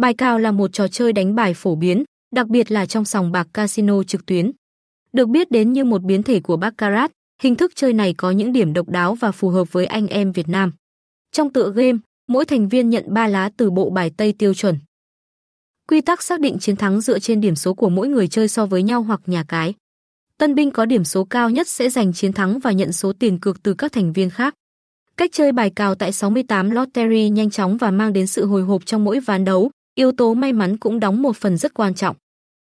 Bài cào là một trò chơi đánh bài phổ biến, đặc biệt là trong sòng bạc casino trực tuyến. Được biết đến như một biến thể của baccarat, hình thức chơi này có những điểm độc đáo và phù hợp với anh em Việt Nam. Trong tựa game, mỗi thành viên nhận 3 lá từ bộ bài Tây tiêu chuẩn. Quy tắc xác định chiến thắng dựa trên điểm số của mỗi người chơi so với nhau hoặc nhà cái. Tân binh có điểm số cao nhất sẽ giành chiến thắng và nhận số tiền cược từ các thành viên khác. Cách chơi bài cào tại 68 Lottery nhanh chóng và mang đến sự hồi hộp trong mỗi ván đấu, yếu tố may mắn cũng đóng một phần rất quan trọng.